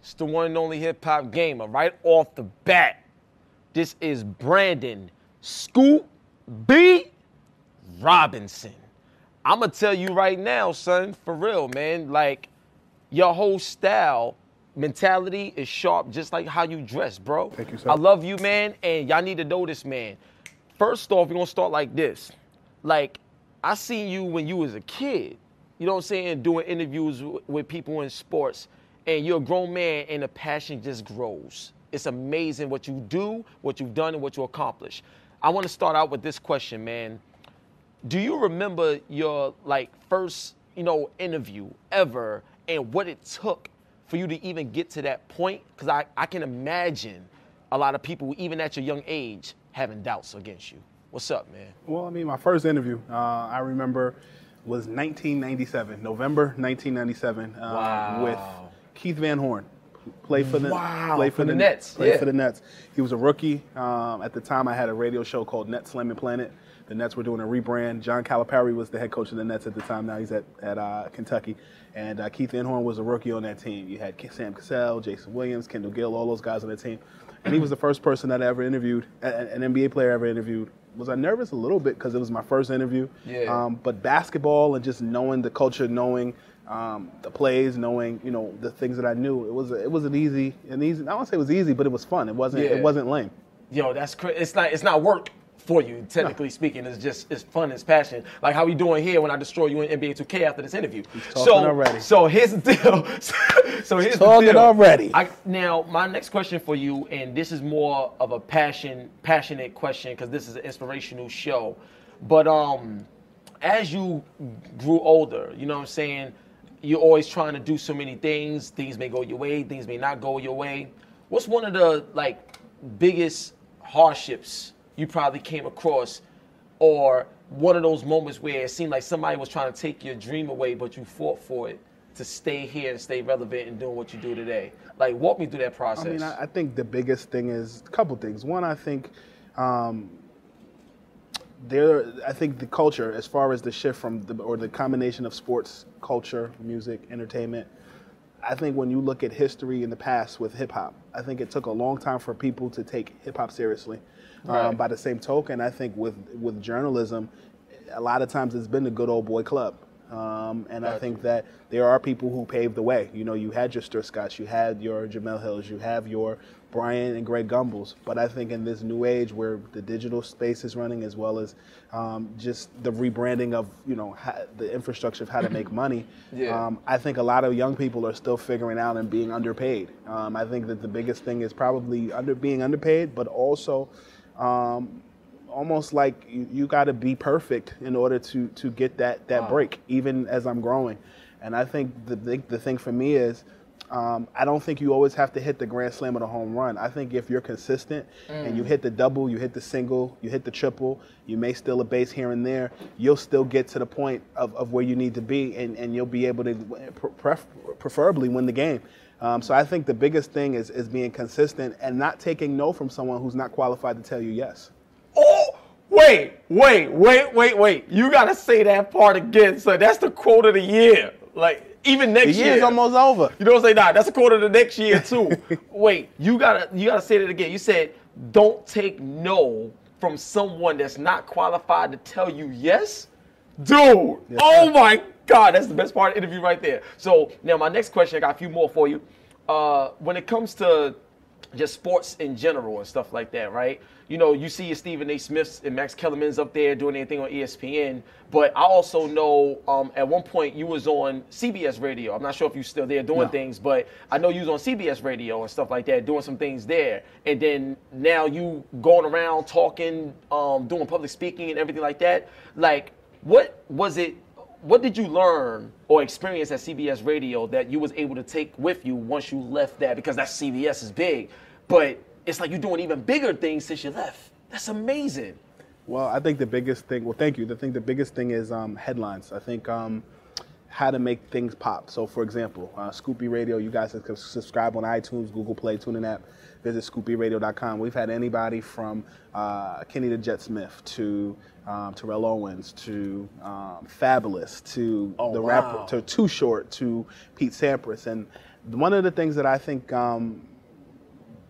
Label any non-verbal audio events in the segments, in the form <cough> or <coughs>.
it's the one and only hip hop gamer. Right off the bat, this is Brandon Scoop B Robinson. I'ma tell you right now, son, for real, man. Like your whole style, mentality is sharp, just like how you dress, bro. Thank you, sir. I love you, man, and y'all need to know this, man. First off, we're gonna start like this. Like, I seen you when you was a kid. You know what I'm saying? Doing interviews with people in sports, and you're a grown man, and the passion just grows. It's amazing what you do, what you've done, and what you accomplish. I want to start out with this question, man do you remember your like first you know interview ever and what it took for you to even get to that point because I, I can imagine a lot of people even at your young age having doubts against you what's up man Well, I mean, my first interview, uh, I remember, was 1997, November 1997, uh, Wow. with Keith Van Horn. Play for the Wow, played for the Nets, Play yeah. for the Nets. He was a rookie. Um, at the time, I had a radio show called Net Slamming Planet. The Nets were doing a rebrand. John Calipari was the head coach of the Nets at the time. Now he's at at uh, Kentucky. And uh, Keith Van Horn was a rookie on that team. You had Sam Cassell, Jayson Williams, Kendall Gill, all those guys on the team. And he was the first person that I ever interviewed, an NBA player I ever interviewed. Was I nervous a little bit because it was my first interview? Yeah. Um, but basketball and just knowing the culture, knowing um, the plays, knowing you know the things that I knew, it was it was an easy an easy. I don't want to say it was easy, but it was fun. It wasn't Yeah. it wasn't lame. yo that's cra- it's not it's not work for you technically speaking it's just it's fun it's passion. Like how we doing here when i destroy you in nba 2k after this interview? Talking so already. so here's the deal. <laughs> So here's the talking deal. already. I, now my next question for you and this is more of a passion passionate question because this is an inspirational show. But um as you grew older you know what i'm saying? You're always trying to do so many things. Things may go your way things may not go your way. What's one of the like biggest hardships you probably came across or one of those moments where it seemed like somebody was trying to take your dream away but you fought for it to stay here and stay relevant and doing what you do today like walk me through that process I mean, I, I think the biggest thing is a couple things. One, I think um, there. I think the culture, as far as the shift from the or the combination of sports, culture, music, entertainment. I think when you look at history in the past with hip hop, I think it took a long time for people to take hip hop seriously. Right. Um, by the same token, I think with with journalism, a lot of times it's been the good old boy club. Um, and I think that there are people who paved the way. You know, you had your Stuart Scotts, you had your Jemele Hills, you have your Brian and Greg Gumbels. But I think in this new age where the digital space is running, as well as um, just the rebranding of you know how, the infrastructure of how to make money, Yeah. um, I think a lot of young people are still figuring out and being underpaid. Um, I think that the biggest thing is probably under being underpaid, but also um, almost like you, you got to be perfect in order to to get that that break, even as I'm growing. And I think the big, the thing for me is Um, I don't think you always have to hit the grand slam or the home run. I think if you're consistent and you hit the double, you hit the single, you hit the triple, you may steal a base here and there, you'll still get to the point of, of where you need to be and, and you'll be able to pref- preferably win the game. Um, so I think the biggest thing is, is being consistent and not taking no from someone who's not qualified to tell you yes. Oh, wait, wait, wait, wait, wait. You got to say that part again. So that's the quote of the year. Like, even next The year. year's almost over. You don't say nah. That's a quarter of the next year too. <laughs> Wait, you gotta you gotta say that again. You said don't take no from someone that's not qualified to tell you yes, dude. oh my God, that's the best part of the interview right there. So now my next question, I got a few more for you. Uh, when it comes to just sports in general and stuff like that, right? You know, you see your Stephen A. Smiths and Max Kellerman's up there doing anything on ESPN, but I also know um, at one point you was on CBS Radio. I'm not sure if you're still there doing No. things, but I know you was on CBS Radio and stuff like that, doing some things there. And then now you going around talking, um, doing public speaking and everything like that. Like, what was it? What did you learn or experience at CBS Radio that you was able to take with you once you left that? Because that CBS is big, but it's like you're doing even bigger things since you left. That's amazing. Well, I think the biggest thing. Well, thank you. I think the biggest thing is um, headlines. I think um, how to make things pop. So, for example, uh, Scoop B Radio. You guys can subscribe on iTunes, Google Play, TuneIn app. Visit ScoopBRadio.com. We've had anybody from uh, Kenny the Jet Smith to um, Terrell Owens to um, Fabolous to the wow. rapper to Too Short to Pete Sampras. And one of the things that I think um,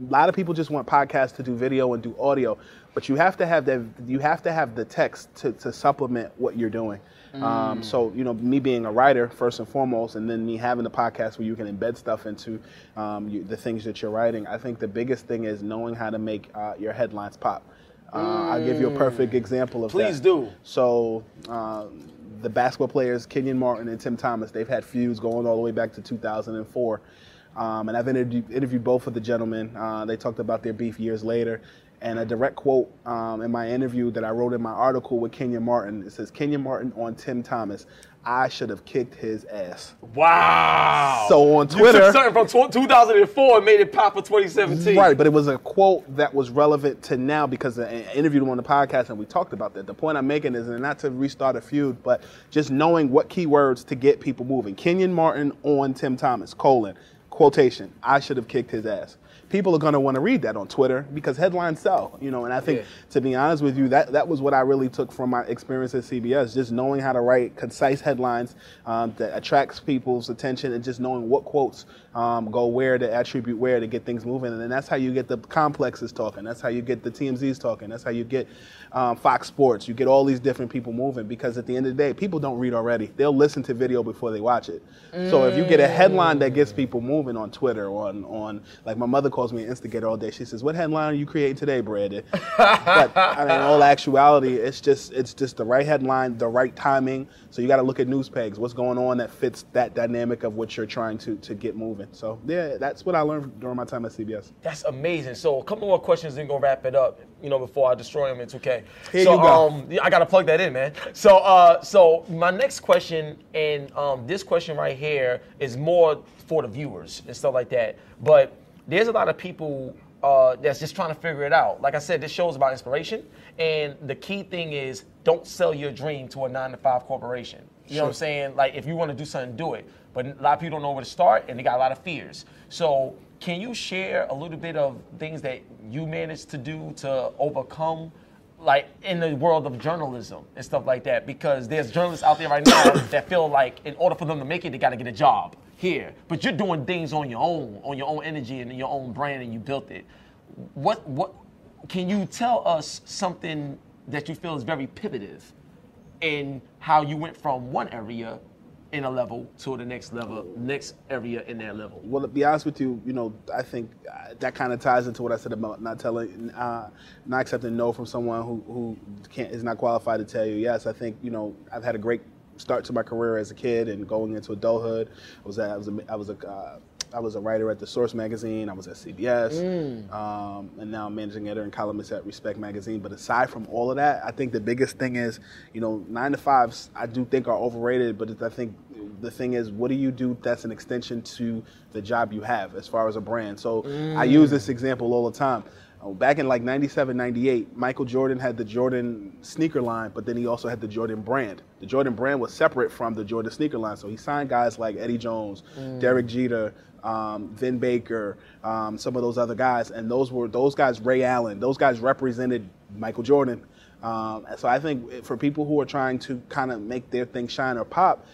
a lot of people just want podcasts to do video and do audio, but you have to have that. You have to have the text to, to supplement what you're doing. Um, so you know, me being a writer first and foremost, and then me having the podcast where you can embed stuff into um, you, the things that you're writing. I think the biggest thing is knowing how to make uh, your headlines pop. Uh, I'll give you a perfect example of that. Please do. So. Um, the basketball players, Kenyon Martin and Tim Thomas, they've had feuds going all the way back to 2004. Um, and I've interviewed, interviewed both of the gentlemen. Uh, they talked about their beef years later. And a direct quote um, in my interview that I wrote in my article with Kenyon Martin it says, Kenyon Martin on Tim Thomas, I should have kicked his ass. Wow. So on You Twitter- took something from tw- 2004 and made it pop for 2017. Right, but it was a quote that was relevant to now because I interviewed him on the podcast and we talked about that. The point I'm making is not to restart a feud, but just knowing what keywords to get people moving. Kenyon Martin on Tim Thomas, colon, quotation, I should have kicked his ass. People are going to want to read that on Twitter because headlines sell, you know. And I think, Yeah. to be honest with you, that that was what I really took from my experience at CBS, just knowing how to write concise headlines um, that attracts people's attention, and just knowing what quotes um, go where to attribute where to get things moving. And then that's how you get the complexes talking. That's how you get the TMZs talking. That's how you get um, Fox Sports. You get all these different people moving because at the end of the day, people don't read already. They'll listen to video before they watch it. So if you get a headline that gets people moving on Twitter, on on like my mother calls me an instigator all day. She says, "What headline are you creating today, Brandon?" <laughs> but I mean, in all actuality, it's just it's just the right headline, the right timing. So you got to look at news pegs. What's going on that fits that dynamic of what you're trying to to get moving. So yeah, that's what I learned during my time at CBS. That's amazing. So a couple more questions and gonna wrap it up. You know, before I destroy him, it's okay. Here so you go. um, I gotta plug that in, man. So uh, so my next question and um, this question right here is more for the viewers and stuff like that. But there's a lot of people uh, that's just trying to figure it out. Like I said, this show is about inspiration, and the key thing is don't sell your dream to a nine to five corporation. You know what I'm saying? Like if you want to do something, do it. But a lot of people don't know where to start, and they got a lot of fears. So can you share a little bit of things that you managed to do to overcome, like in the world of journalism and stuff like that? Because there's journalists out there right now <coughs> that feel like in order for them to make it, they got to get a job here. But you're doing things on your own, on your own energy and your own brand, and you built it. What what can you tell us something that you feel is very pivotive in how you went from one area in a level to the next level, next area in that level? Well, to be honest with you, you know, I think uh, that kind of ties into what I said about not telling, uh, not accepting no from someone who, who can't is not qualified to tell you yes. I think you know I've had a great start to my career as a kid and going into adulthood. I was at, I was a, I was a uh, I was a writer at the Source magazine. I was at CBS, um, and now I'm managing editor and columnist at Respect magazine. But aside from all of that, I think the biggest thing is, you know, nine to fives. I do think are overrated, but I think the thing is, what do you do that's an extension to the job you have as far as a brand? So I use this example all the time. Uh, Back in like 97, 98, Michael Jordan had the Jordan sneaker line, but then he also had the Jordan brand. The Jordan brand was separate from the Jordan sneaker line. So he signed guys like Eddie Jones, Derek Jeter, um, Vin Baker, um, some of those other guys. And those were, those guys, Ray Allen, those guys represented Michael Jordan. Um, so I think for people who are trying to kind of make their thing shine or pop,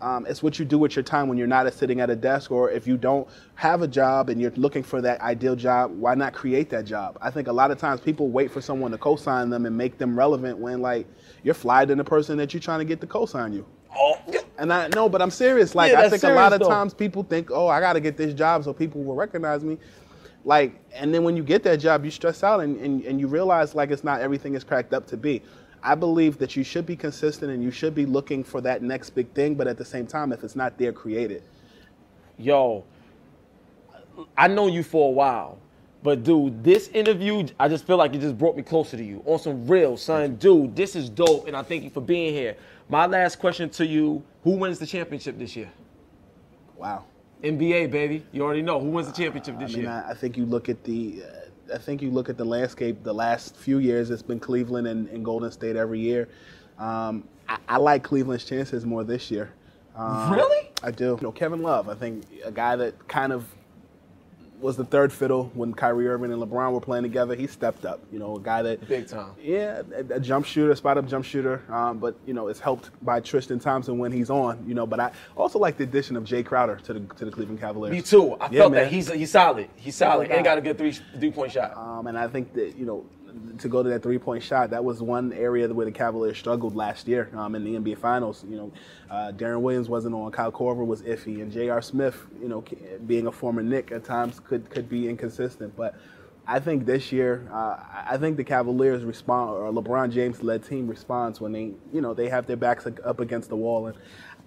um, it's what you do with your time when you're not sitting at a desk, or if you don't have a job and you're looking for that ideal job, why not create that job? I think a lot of times people wait for someone to co-sign them and make them relevant when like you're flyer than the person that you're trying to get to co-sign you. Oh, And I no, but I'm serious. Like Yeah, I think a lot of though. times people think, oh, I got to get this job so people will recognize me. Like, and then when you get that job, you stress out and, and, and you realize like it's not everything is cracked up to be. I believe that you should be consistent and you should be looking for that next big thing, but at the same time, if it's not there, create it. yo, I know you for a while, but dude, this interview, I just feel like it just brought me closer to you on some real, son. Dude, this is dope, and I thank you for being here. My last question to you: Who wins the championship this year? Wow. NBA, baby. You already know who wins the championship I this mean, year. I, I think you look at the, uh, I think you look at the landscape. The last few years, it's been Cleveland and, and Golden State every year. Um, I, I like Cleveland's chances more this year. Um, Really? I do. You know, Kevin Love. I think a guy that kind of was the third fiddle when Kyrie Irving and LeBron were playing together. He stepped up. You know, a guy that Big time. yeah, a, a jump shooter, spot up jump shooter. Um, but you know, it's helped by Tristan Thompson when he's on. You know, but I also like the addition of Jae Crowder to the to the Cleveland Cavaliers. Me too. I Yeah, felt man. that he's he's solid. He's solid guy. and got a good three three point shot. Um, and I think that, you know, to go to that three point shot, that was one area where the Cavaliers struggled last year um, in the NBA Finals. You know, uh, Deron Williams wasn't on, Kyle Korver was iffy, and J.R. Smith, you know, being a former Knick at times could, could be inconsistent. But I think this year, uh, I- think the Cavaliers respond, or LeBron James led team responds when they, you know, they have their backs up against the wall. And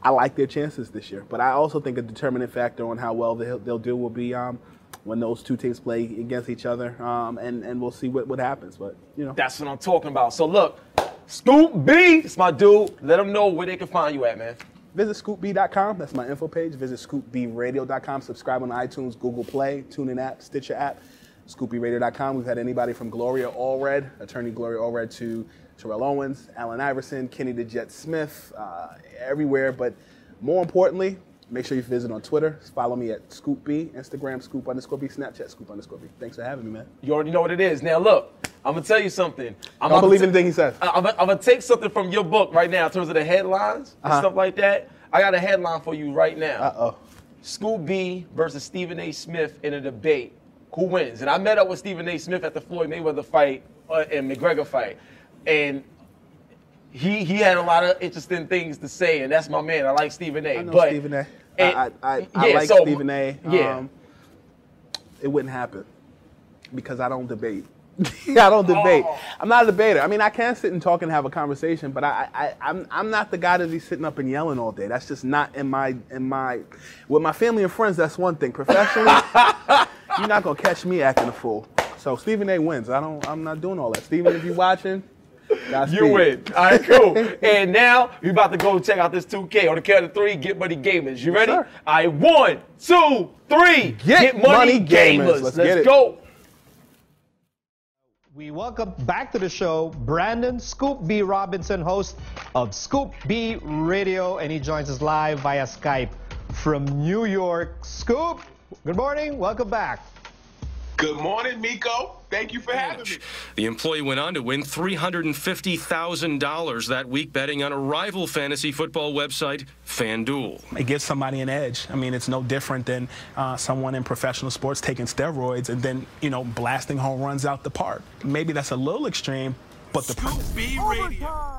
I like their chances this year. But I also think a determining factor on how well they'll, they'll do will be um, when those two teams play against each other, um, and and we'll see what, what happens. But you know, That's what I'm talking about. So look, Scoop B, it's my dude. Let them know where they can find you at, man. visit scoopb.com. That's my info page. Visit scoopbradio.com. Subscribe on iTunes, Google Play, TuneIn app, Stitcher app, scoopbradio.com. We've had anybody from Gloria Allred, attorney Gloria Allred, to Terrell Owens, Allen Iverson, Kenny the Jet Smith, uh, everywhere. But more importantly, make sure you visit on Twitter. Follow me at Scoop B, Instagram, Scoop underscore B, Snapchat, Scoop underscore B. Thanks for having me, man. You already know what it is. Now look, I'm gonna tell you something. I'm Don't believe ta- anything he says. I'm, gonna- I'm gonna take something from your book right now in terms of the headlines and Uh-huh. stuff like that. I got a headline for you right now. Uh oh. Scoop B versus Stephen A. Smith in a debate. Who wins? And I met up with Stephen A. Smith at the Floyd Mayweather fight uh, and McGregor fight, and he he had a lot of interesting things to say. And that's my man. I like Stephen A. I know but Stephen A. and- I, I, I, I yeah, like so- Stephen A. Yeah. Um, it wouldn't happen because I don't debate. <laughs> I don't debate. Oh. I'm not a debater. I mean, I can sit and talk and have a conversation, but I, I, I'm, I'm not the guy to be sitting up and yelling all day. That's just not in my, in my, with my family and friends. That's one thing. Professionally, <laughs> you're not gonna catch me acting a fool. So Stephen A. wins. I don't. I'm not doing all that. Stephen, if you're watching. You win. All right, cool. and now we about to go check out this 2K on the count of three. Get money gamers. You ready? I All right, one, two, three. Get money gamers. Let's get it. go. We welcome back to the show Brandon Scoop B. Robinson, host of Scoop B Radio, and he joins us live via Skype from New York. Scoop, good morning. Welcome back. Good morning, Miko. Thank you for having me. The employee went on to win $350,000 that week betting on a rival fantasy football website, FanDuel. It gives somebody an edge. I mean, it's no different than uh, someone in professional sports taking steroids and then, you know, blasting home runs out the park. Maybe that's a little extreme, but the Scoop B Radio.